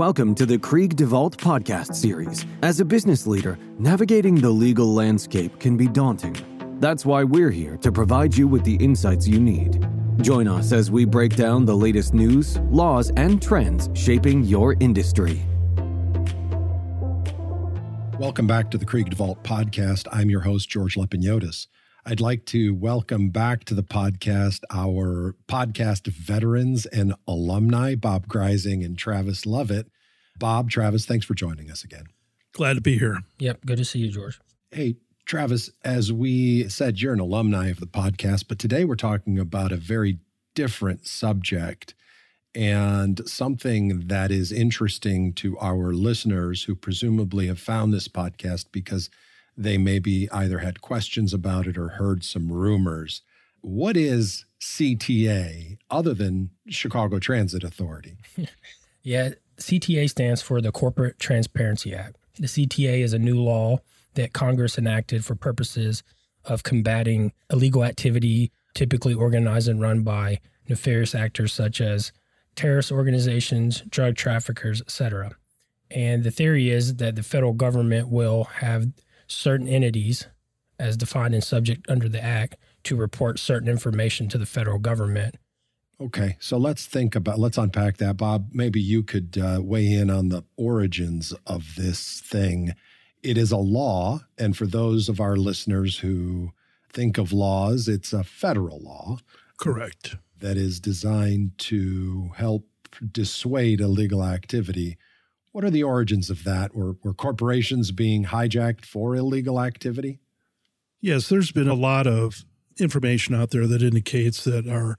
Welcome to the Krieg DeVault podcast series. As a business leader, navigating the legal landscape can be daunting. That's why we're here to provide you with the insights you need. Join us as we break down the latest news, laws, and trends shaping your industry. Welcome back to the Krieg DeVault podcast. I'm your host, George Lepeniotis. I'd like to welcome back to the podcast our podcast veterans and alumni, Bob Greising and Travis Lovett. Bob, Travis, thanks for joining us again. Glad to be here. Yep. Good to see you, George. Hey, Travis, as we said, you're an alumni of the podcast, but today we're talking about a very different subject and something that is interesting to our listeners who presumably have found this podcast because they maybe either had questions about it or heard some rumors. What is CTA other than Chicago Transit Authority? yeah, CTA stands for the Corporate Transparency Act. The CTA is a new law that Congress enacted for purposes of combating illegal activity typically organized and run by nefarious actors such as terrorist organizations, drug traffickers, etc. And the theory is that the federal government will have certain entities, as defined and subject under the Act, to report certain information to the federal government. Okay, so let's think about, let's unpack that. Bob, maybe you could uh, weigh in on the origins of this thing. It is a law, and for those of our listeners who think of laws, it's a federal law. Correct. That is designed to help dissuade illegal activity. What are the origins of that? Were, were corporations being hijacked for illegal activity? Yes, there's been a lot of information out there that indicates that our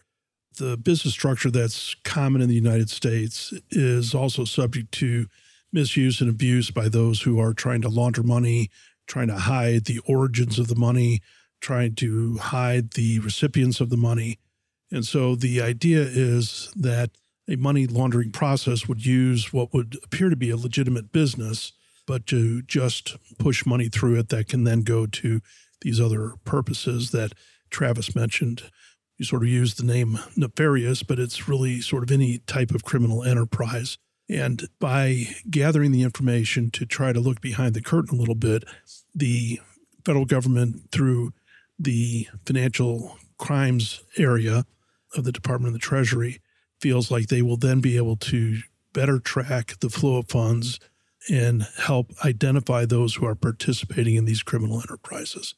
the business structure that's common in the United States is also subject to misuse and abuse by those who are trying to launder money, trying to hide the origins of the money, trying to hide the recipients of the money. And so the idea is that a money laundering process would use what would appear to be a legitimate business, but to just push money through it that can then go to these other purposes that Travis mentioned. You sort of use the name nefarious, but it's really sort of any type of criminal enterprise. And by gathering the information to try to look behind the curtain a little bit, the federal government, through the financial crimes area of the Department of the Treasury, feels like they will then be able to better track the flow of funds and help identify those who are participating in these criminal enterprises.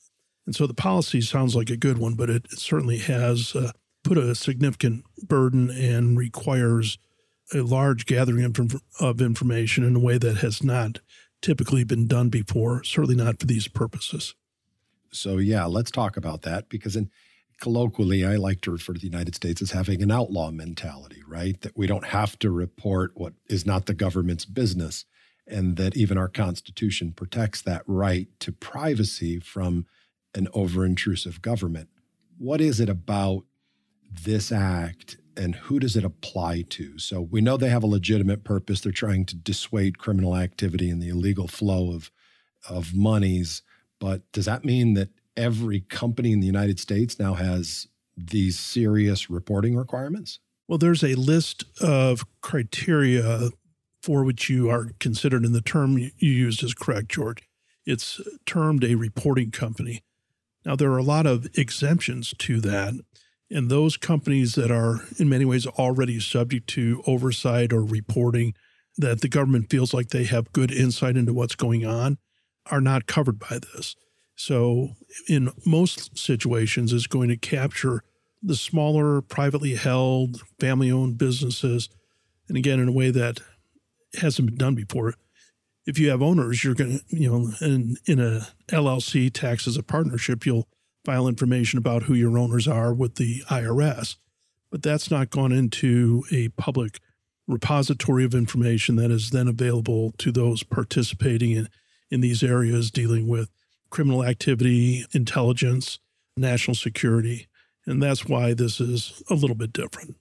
And so the policy sounds like a good one, but it, certainly has uh, put a significant burden and requires a large gathering of information in a way that has not typically been done before, certainly not for these purposes. So, yeah, let's talk about that because in colloquially, I like to refer to the United States as having an outlaw mentality, right? That we don't have to report what is not the government's business, and that even our Constitution protects that right to privacy from an over intrusive government. What is it about this act and who does it apply to? So we know they have a legitimate purpose. They're trying to dissuade criminal activity and the illegal flow of, of monies. But does that mean that every company in the United States now has these serious reporting requirements? Well, there's a list of criteria for which you are considered, and the term you used is correct, George. It's termed a reporting company. Now, there are a lot of exemptions to that. And those companies that are in many ways already subject to oversight or reporting that the government feels like they have good insight into what's going on are not covered by this. So, in most situations, is going to capture the smaller, privately held, family owned businesses. And again, in a way that hasn't been done before. If you have owners, you're going to, you know, in, in a LLC tax as a partnership, you'll file information about who your owners are with the IRS. But that's not gone into a public repository of information that is then available to those participating in, in these areas dealing with criminal activity, intelligence, national security. And that's why this is a little bit different.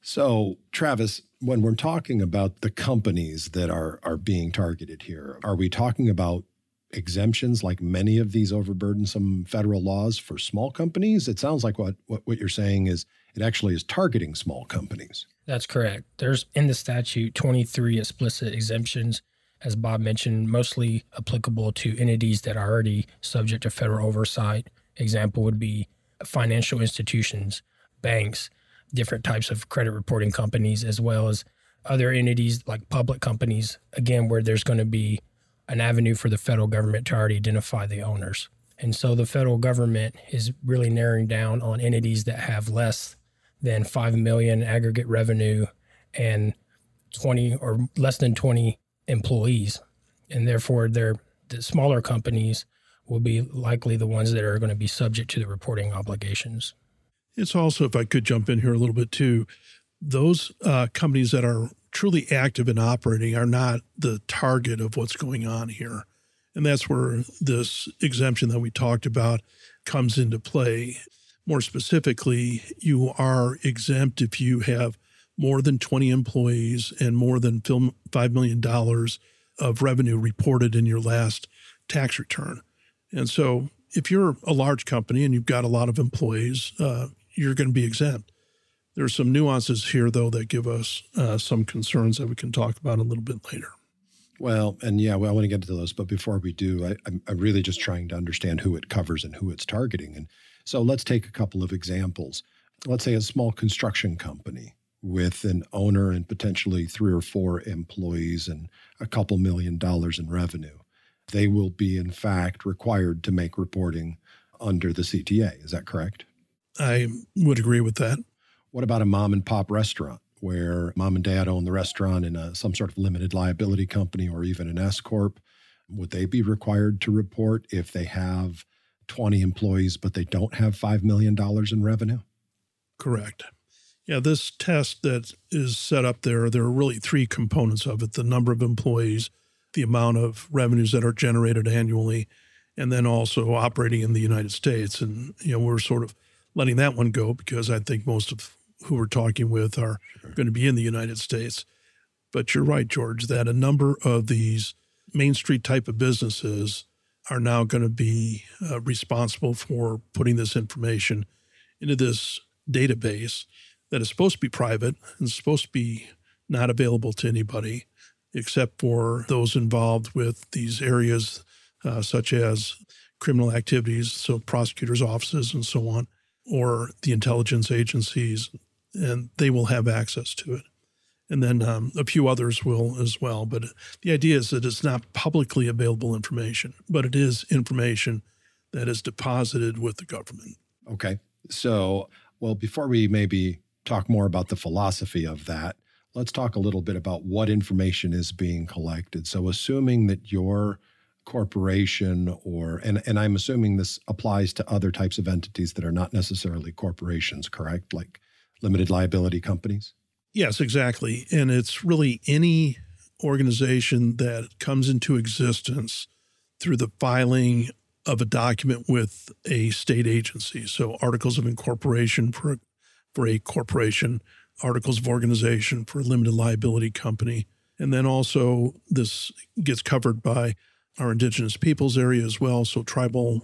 So, Travis, when we're talking about the companies that are, are being targeted here, are we talking about exemptions like many of these overburdensome federal laws for small companies? It sounds like what, what, what you're saying is it actually is targeting small companies. That's correct. There's in the statute 23 explicit exemptions, as Bob mentioned, mostly applicable to entities that are already subject to federal oversight. Example would be financial institutions, banks, different types of credit reporting companies, as well as other entities like public companies, again, where there's going to be an avenue for the federal government to already identify the owners. And so the federal government is really narrowing down on entities that have less than 5 million aggregate revenue and 20 or less than 20 employees. And therefore, they're, the smaller companies will be likely the ones that are going to be subject to the reporting obligations. It's also, if I could jump in here a little bit too, those uh, companies that are truly active and operating are not the target of what's going on here. And that's where this exemption that we talked about comes into play. More specifically, you are exempt if you have more than 20 employees and more than $5 million of revenue reported in your last tax return. And so, if you're a large company and you've got a lot of employees, uh, you're going to be exempt. There's some nuances here, though, that give us uh, some concerns that we can talk about a little bit later. Well, and yeah, well, I want to get into those, but before we do, I, I'm, I'm really just trying to understand who it covers and who it's targeting. And so let's take a couple of examples. Let's say a small construction company with an owner and potentially three or four employees and a couple million dollars in revenue. They will be, in fact, required to make reporting under the CTA. Is that correct? I would agree with that. What about a mom and pop restaurant where mom and dad own the restaurant in a, some sort of limited liability company or even an S Corp? Would they be required to report if they have 20 employees, but they don't have $5 million in revenue? Correct. Yeah, this test that is set up there, there are really three components of it the number of employees, the amount of revenues that are generated annually, and then also operating in the United States. And, you know, we're sort of letting that one go because I think most of who we're talking with are sure. going to be in the United States. But you're right, George, that a number of these Main Street type of businesses are now going to be uh, responsible for putting this information into this database that is supposed to be private and supposed to be not available to anybody except for those involved with these areas uh, such as criminal activities, so prosecutors' offices and so on, or the intelligence agencies, and they will have access to it. And then um, a few others will as well. But the idea is that it's not publicly available information, but it is information that is deposited with the government. Okay. So, well, before we maybe talk more about the philosophy of that, let's talk a little bit about what information is being collected. So, assuming that your corporation or and and I'm assuming this applies to other types of entities that are not necessarily corporations, correct? Like limited liability companies? Yes, exactly. And it's really any organization that comes into existence through the filing of a document with a state agency. So articles of incorporation for for a corporation, articles of organization for a limited liability company. And then also this gets covered by our indigenous peoples area as well. So tribal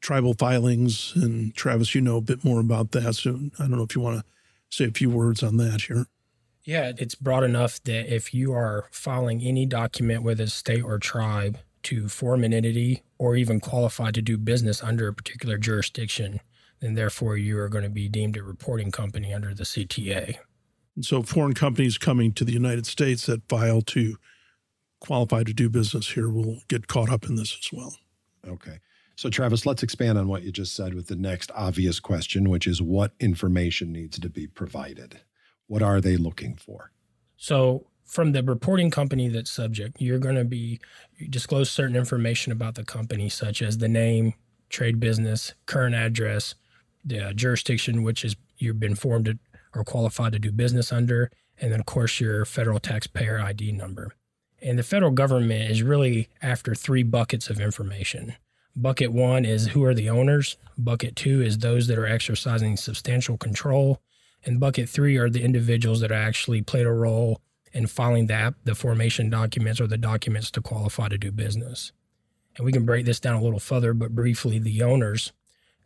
tribal filings and Travis, you know a bit more about that. So I don't know if you want to say a few words on that here. Yeah, it's broad enough that if you are filing any document with a state or tribe to form an entity or even qualify to do business under a particular jurisdiction, then therefore you are going to be deemed a reporting company under the CTA. And so foreign companies coming to the United States that file to qualify to do business here will get caught up in this as well. Okay. So, Travis, let's expand on what you just said with the next obvious question, which is what information needs to be provided? What are they looking for? So, from the reporting company that's subject, you're going to be you disclose certain information about the company, such as the name, trade business, current address, the jurisdiction which is you've been formed or qualified to do business under, and then of course your federal taxpayer ID number. And the federal government is really after three buckets of information. Bucket one is who are the owners. Bucket two is those that are exercising substantial control. And bucket three are the individuals that actually played a role in filing the, the formation documents or the documents to qualify to do business. And we can break this down a little further, but briefly, the owners,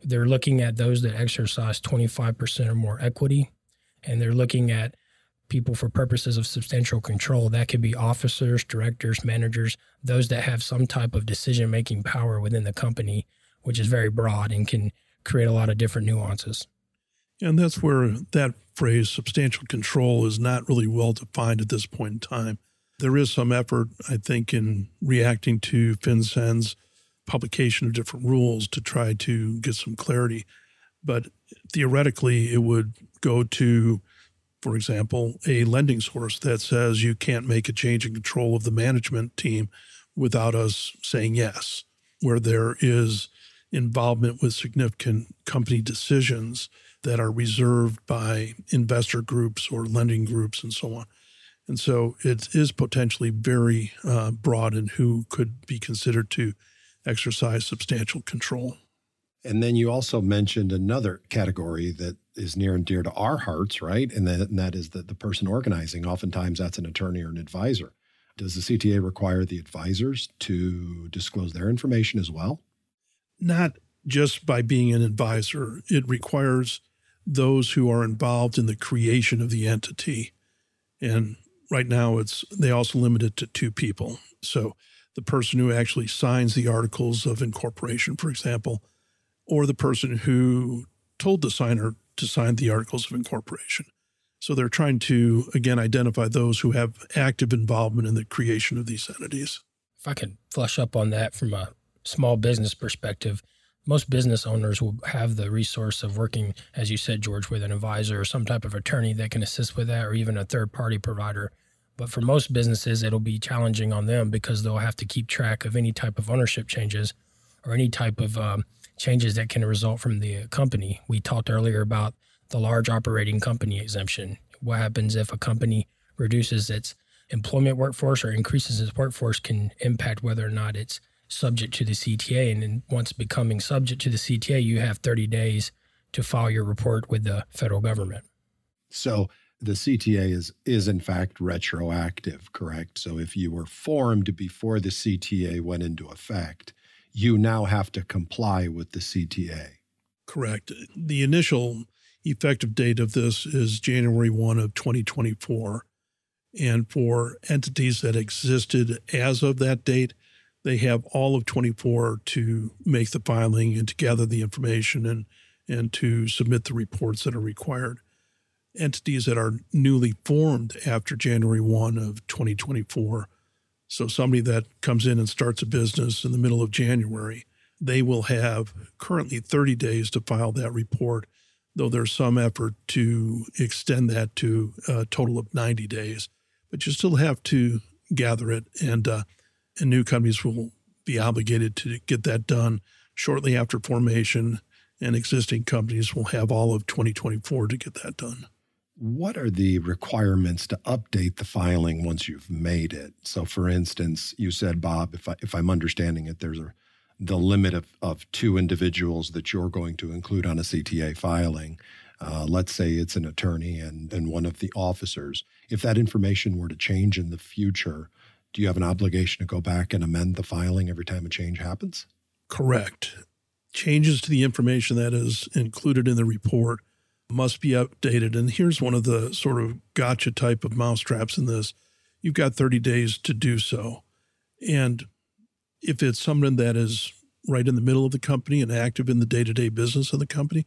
they're looking at those that exercise 25% or more equity, and they're looking at people for purposes of substantial control. That could be officers, directors, managers, those that have some type of decision making power within the company, which is very broad and can create a lot of different nuances. And that's where that phrase substantial control is not really well defined at this point in time. There is some effort, I think, in reacting to FinCEN's publication of different rules to try to get some clarity. But theoretically, it would go to, for example, a lending source that says you can't make a change in control of the management team without us saying yes, where there is involvement with significant company decisions that are reserved by investor groups or lending groups and so on. And so it is potentially very uh, broad in who could be considered to exercise substantial control. And then you also mentioned another category that is near and dear to our hearts, right? And that, and that is the, the person organizing. Oftentimes that's an attorney or an advisor. Does the CTA require the advisors to disclose their information as well? Not just by being an advisor, it requires those who are involved in the creation of the entity. And right now it's they also limit it to two people. So the person who actually signs the articles of incorporation, for example, or the person who told the signer to sign the articles of incorporation. So they're trying to again identify those who have active involvement in the creation of these entities. If I could flush up on that from a small business perspective, most business owners will have the resource of working, as you said, George, with an advisor or some type of attorney that can assist with that, or even a third party provider. But for most businesses, it'll be challenging on them because they'll have to keep track of any type of ownership changes or any type of um, changes that can result from the company. We talked earlier about the large operating company exemption. What happens if a company reduces its employment workforce or increases its workforce can impact whether or not it's subject to the CTA. And then once becoming subject to the CTA, you have 30 days to file your report with the federal government. So the CTA is is in fact retroactive, correct? So if you were formed before the CTA went into effect, you now have to comply with the CTA. Correct. The initial effective date of this is January 1 of 2024. And for entities that existed as of that date, they have all of 24 to make the filing and to gather the information and, and to submit the reports that are required. Entities that are newly formed after January 1 of 2024, so somebody that comes in and starts a business in the middle of January, they will have currently 30 days to file that report, though there's some effort to extend that to a total of 90 days. But you still have to gather it and uh, and new companies will be obligated to get that done shortly after formation, and existing companies will have all of 2024 to get that done. What are the requirements to update the filing once you've made it? So, for instance, you said, Bob, if, I, if I'm understanding it, there's a the limit of, of two individuals that you're going to include on a CTA filing. Uh, let's say it's an attorney and, and one of the officers. If that information were to change in the future, do you have an obligation to go back and amend the filing every time a change happens? Correct. Changes to the information that is included in the report must be updated. And here's one of the sort of gotcha type of mousetraps in this you've got 30 days to do so. And if it's someone that is right in the middle of the company and active in the day to day business of the company,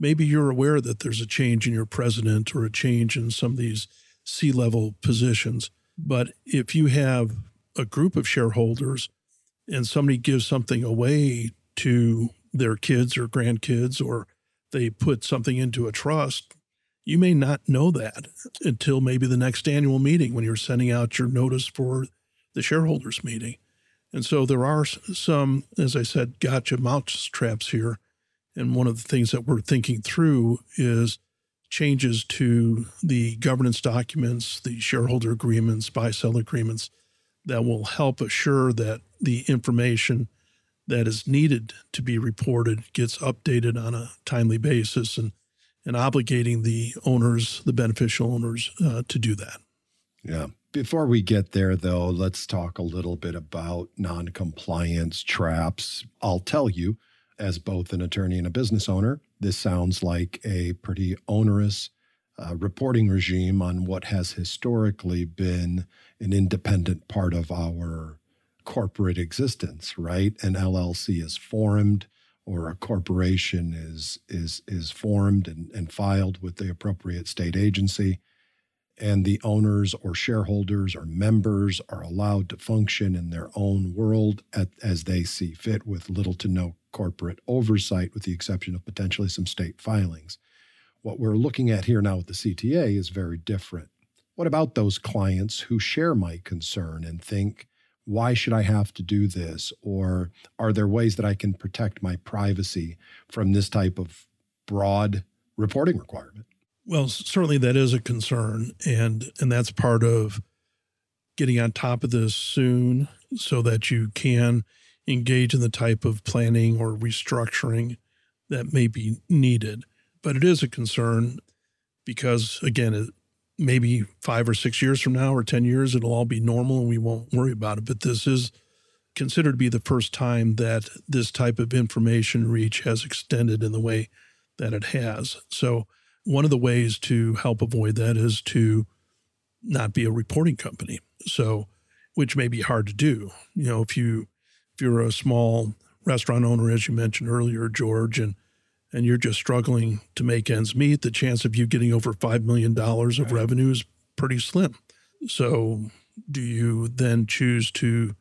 maybe you're aware that there's a change in your president or a change in some of these C level positions. But if you have a group of shareholders and somebody gives something away to their kids or grandkids, or they put something into a trust, you may not know that until maybe the next annual meeting when you're sending out your notice for the shareholders meeting. And so there are some, as I said, gotcha mouse traps here. And one of the things that we're thinking through is changes to the governance documents, the shareholder agreements, buy sell agreements that will help assure that the information that is needed to be reported gets updated on a timely basis and, and obligating the owners, the beneficial owners, uh, to do that. Yeah. Before we get there, though, let's talk a little bit about noncompliance traps. I'll tell you, as both an attorney and a business owner, this sounds like a pretty onerous uh, reporting regime on what has historically been an independent part of our corporate existence, right? An LLC is formed or a corporation is is is formed and, and filed with the appropriate state agency and the owners or shareholders or members are allowed to function in their own world at, as they see fit with little to no corporate oversight with the exception of potentially some state filings what we're looking at here now with the CTA is very different. What about those clients who share my concern and think, why should I have to do this? Or are there ways that I can protect my privacy from this type of broad reporting requirement? Well, certainly that is a concern. And, and that's part of getting on top of this soon so that you can engage in the type of planning or restructuring that may be needed. But it is a concern because, again, maybe five or six years from now or 10 years, it'll all be normal and we won't worry about it. But this is considered to be the first time that this type of information reach has extended in the way that it has. So, one of the ways to help avoid that is to not be a reporting company. So, which may be hard to do. You know, if you if you're a small restaurant owner, as you mentioned earlier, George, and and you're just struggling to make ends meet, the chance of you getting over $5 million of revenue is pretty slim. So, do you then choose to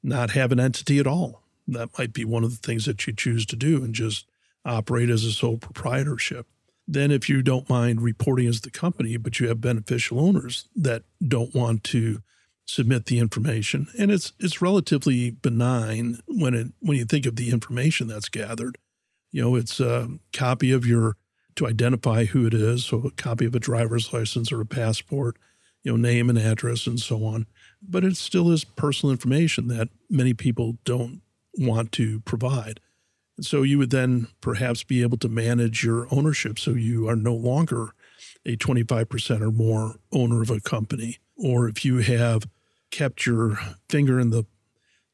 not have an entity at all? That might be one of the things that you choose to do and just operate as a sole proprietorship. Then, if you don't mind reporting as the company, but you have beneficial owners that don't want to submit the information, and it's it's relatively benign when it when you think of the information that's gathered you know, it's a copy of your to identify who it is, so a copy of a driver's license or a passport, you know, name and address and so on. But it still is personal information that many people don't want to provide. And so you would then perhaps be able to manage your ownership so you are no longer a 25% or more owner of a company. Or if you have kept your finger in the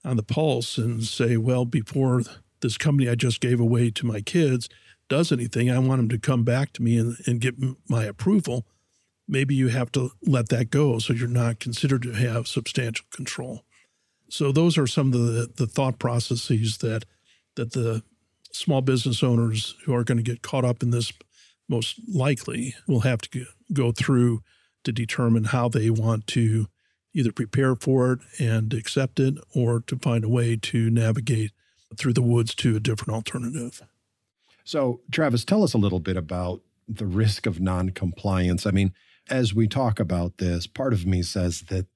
on the pulse and say, well, before this company I just gave away to my kids does anything, I want them to come back to me and, and get my approval. Maybe you have to let that go so you're not considered to have substantial control. So those are some of the, the thought processes that that the small business owners who are going to get caught up in this most likely will have to go through to determine how they want to either prepare for it and accept it or to find a way to navigate through the woods to a different alternative. So, Travis, tell us a little bit about the risk of noncompliance. I mean, as we talk about this, part of me says that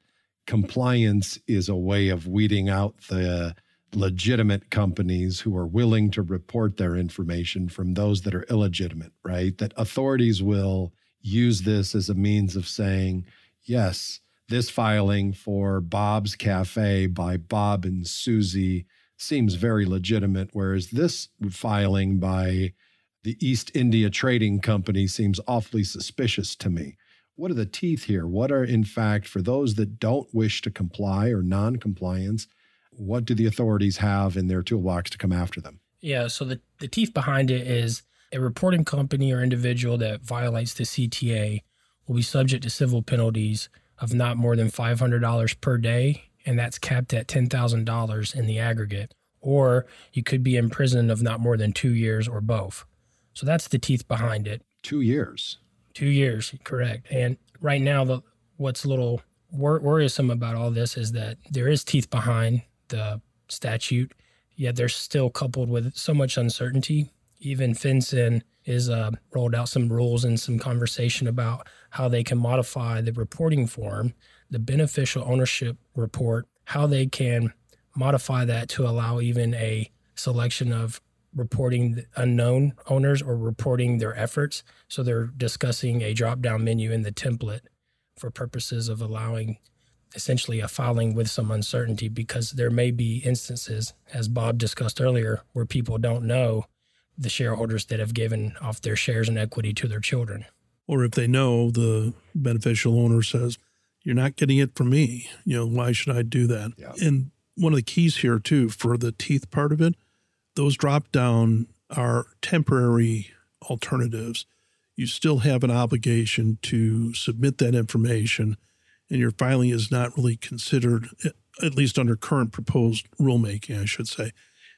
compliance is a way of weeding out the legitimate companies who are willing to report their information from those that are illegitimate, right? That authorities will use this as a means of saying, yes, this filing for Bob's Cafe by Bob and Susie seems very legitimate, whereas this filing by the East India Trading Company seems awfully suspicious to me. What are the teeth here? What are, in fact, for those that don't wish to comply or non compliance, what do the authorities have in their toolbox to come after them? Yeah, so the, the teeth behind it is a reporting company or individual that violates the CTA will be subject to civil penalties of not more than $500 per day and that's capped at $10,000 in the aggregate. Or you could be in prison of not more than two years or both. So that's the teeth behind it. Two years. Two years, correct. And right now, the what's a little wor- worrisome about all this is that there is teeth behind the statute, yet they're still coupled with so much uncertainty. Even FinCEN is uh, rolled out some rules and some conversation about how they can modify the reporting form the beneficial ownership report, how they can modify that to allow even a selection of reporting unknown owners or reporting their efforts. So they're discussing a drop down menu in the template for purposes of allowing essentially a filing with some uncertainty because there may be instances, as Bob discussed earlier, where people don't know the shareholders that have given off their shares and equity to their children. Or if they know, the beneficial owner says, you're not getting it from me. You know, why should I do that? Yeah. And one of the keys here, too, for the teeth part of it, those drop down are temporary alternatives. You still have an obligation to submit that information, and your filing is not really considered, at least under current proposed rulemaking, I should say,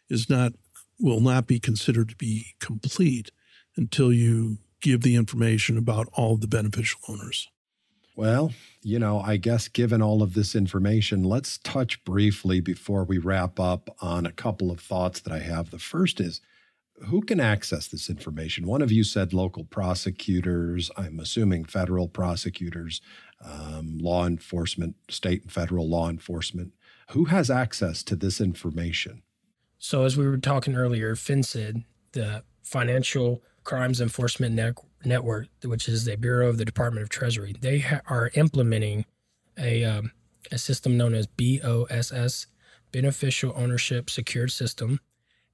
is not will not be considered to be complete until you give the information about all the beneficial owners. Well, you know, I guess given all of this information, let's touch briefly before we wrap up on a couple of thoughts that I have. The first is who can access this information? One of you said local prosecutors, I'm assuming federal prosecutors, um, law enforcement, state and federal law enforcement. Who has access to this information? So, as we were talking earlier, FinCEN, the Financial Crimes Enforcement ne- Network, which is the Bureau of the Department of Treasury, they ha- are implementing a, um, a system known as BOSS, Beneficial Ownership Secured System.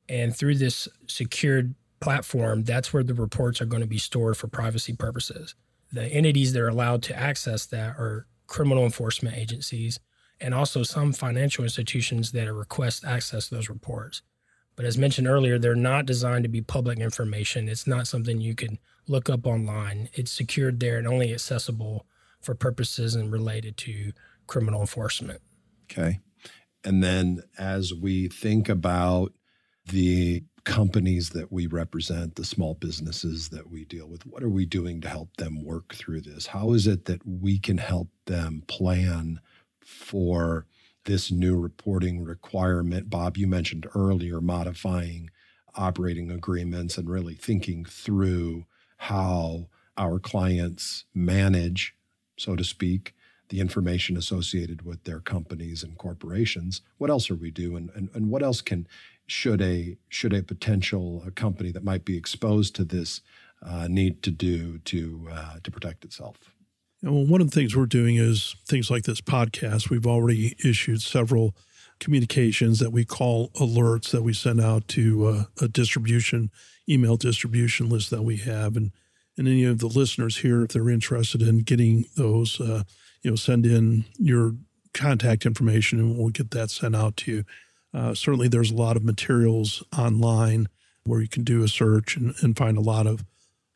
And through this secured platform, that's where the reports are going to be stored for privacy purposes. The entities that are allowed to access that are criminal enforcement agencies and also some financial institutions that request access to those reports. But as mentioned earlier, they're not designed to be public information. It's not something you can look up online. It's secured there and only accessible for purposes and related to criminal enforcement. Okay. And then as we think about the companies that we represent, the small businesses that we deal with, what are we doing to help them work through this? How is it that we can help them plan for this new reporting requirement. Bob, you mentioned earlier modifying operating agreements and really thinking through how our clients manage, so to speak, the information associated with their companies and corporations. What else are we doing? And, and what else can should a should a potential a company that might be exposed to this uh, need to do to uh, to protect itself? Well, one of the things we're doing is things like this podcast. We've already issued several communications that we call alerts that we send out to uh, a distribution email distribution list that we have, and and any of the listeners here, if they're interested in getting those, uh, you know, send in your contact information, and we'll get that sent out to you. Uh, certainly, there's a lot of materials online where you can do a search and, and find a lot of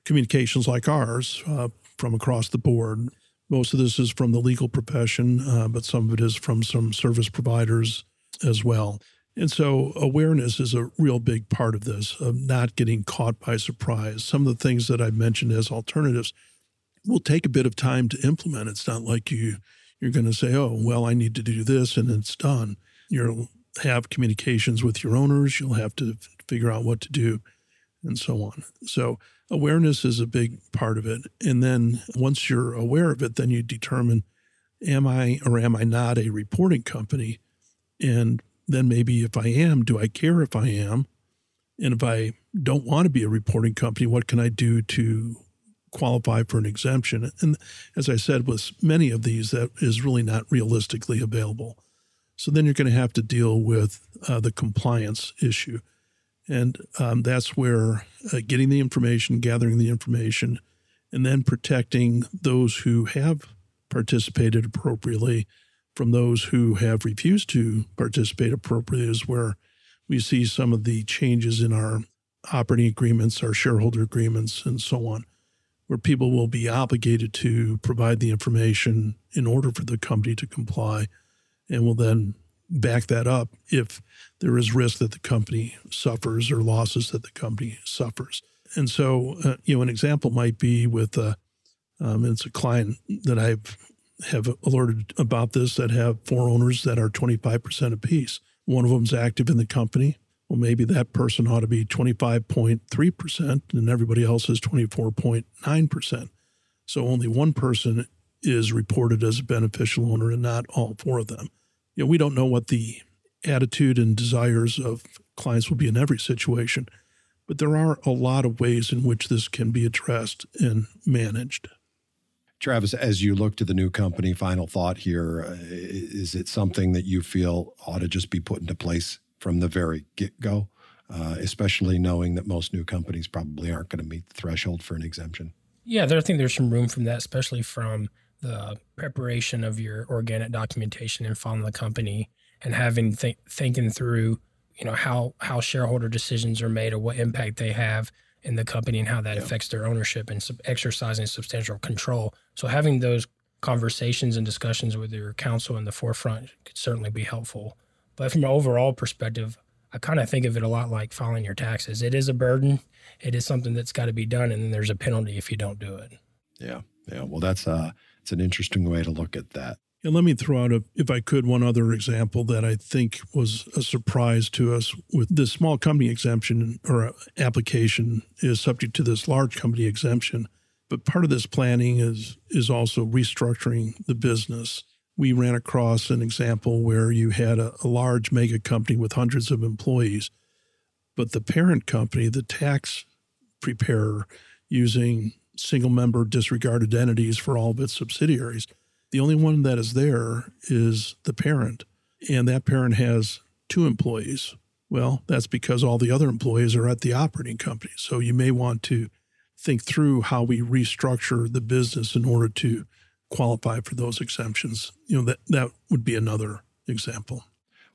communications like ours, uh, from across the board. Most of this is from the legal profession, uh, but some of it is from some service providers as well. And so awareness is a real big part of this, of not getting caught by surprise. Some of the things that I've mentioned as alternatives will take a bit of time to implement. It's not like you you're going to say, "Oh, well, I need to do this," and it's done. You'll have communications with your owners. You'll have to figure out what to do, and so on. So awareness is a big part of it. And then once you're aware of it, then you determine am I or am I not a reporting company? And then maybe if I am, do I care if I am? And if I don't want to be a reporting company, what can I do to qualify for an exemption? And as I said, with many of these, that is really not realistically available. So then you're going to have to deal with uh, the compliance issue. And um, that's where uh, getting the information, gathering the information, and then protecting those who have participated appropriately from those who have refused to participate appropriately is where we see some of the changes in our operating agreements, our shareholder agreements, and so on, where people will be obligated to provide the information in order for the company to comply and will then back that up if there is risk that the company suffers or losses that the company suffers. And so, uh, you know, an example might be with uh, um, it's a client that I've have alerted about this that have four owners that are 25% apiece. One of them's active in the company. Well, maybe that person ought to be 25.3% and everybody else is 24.9%. So only one person is reported as a beneficial owner and not all four of them you know, we don't know what the attitude and desires of clients will be in every situation, but there are a lot of ways in which this can be addressed and managed. Travis, as you look to the new company, final thought here: uh, is it something that you feel ought to just be put into place from the very get go, uh, especially knowing that most new companies probably aren't going to meet the threshold for an exemption? Yeah, there, I think there's some room from that, especially from the preparation of your organic documentation and following the company and having th- thinking through you know how how shareholder decisions are made or what impact they have in the company and how that yeah. affects their ownership and sub- exercising substantial control. So having those conversations and discussions with your counsel in the forefront could certainly be helpful. But from an overall perspective, I kind of think of it a lot like filing your taxes. It is a burden. It is something that's got to be done, and then there's a penalty if you don't do it. Yeah, yeah. Well, that's uh, it's an interesting way to look at that. And let me throw out, a, if I could, one other example that I think was a surprise to us with this small company exemption or application is subject to this large company exemption. But part of this planning is is also restructuring the business. We ran across an example where you had a, a large mega company with hundreds of employees, but the parent company, the tax preparer, using single member disregarded entities for all of its subsidiaries the only one that is there is the parent, and that parent has two employees. Well, that's because all the other employees are at the operating company. So you may want to think through how we restructure the business in order to qualify for those exemptions. You know, that, that would be another example.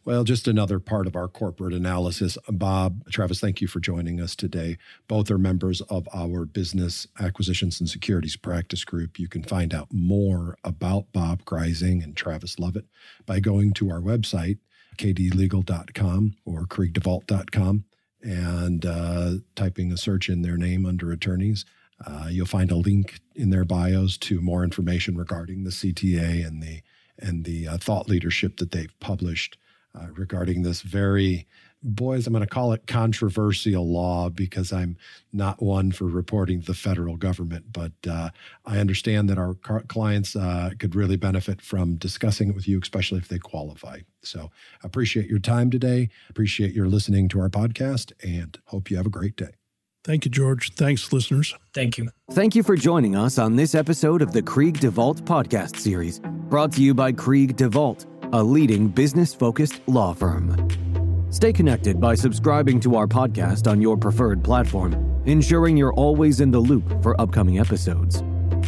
Well, just another part of our corporate analysis. Bob, Travis, thank you for joining us today. Both are members of our business acquisitions and securities practice group. You can find out more about Bob Greising and Travis Lovett by going to our website, kdlegal.com or kriegdevault.com, and uh, typing a search in their name under attorneys. Uh, you'll find a link in their bios to more information regarding the CTA and the and the uh, thought leadership that they've published uh, regarding this very, boys, I'm going to call it controversial law because I'm not one for reporting the federal government. But uh, I understand that our clients uh, could really benefit from discussing it with you, especially if they qualify. So appreciate your time today. Appreciate your listening to our podcast and hope you have a great day. Thank you, George. Thanks, listeners. Thank you. Thank you for joining us on this episode of the Krieg DeVault podcast series, brought to you by Krieg DeVault a leading business focused law firm. Stay connected by subscribing to our podcast on your preferred platform, ensuring you're always in the loop for upcoming episodes.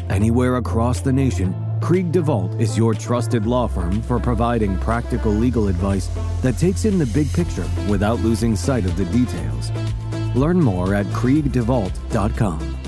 Anywhere across the nation, Krieg DeVault is your trusted law firm for providing practical legal advice that takes in the big picture without losing sight of the details. Learn more at kriegdevault.com.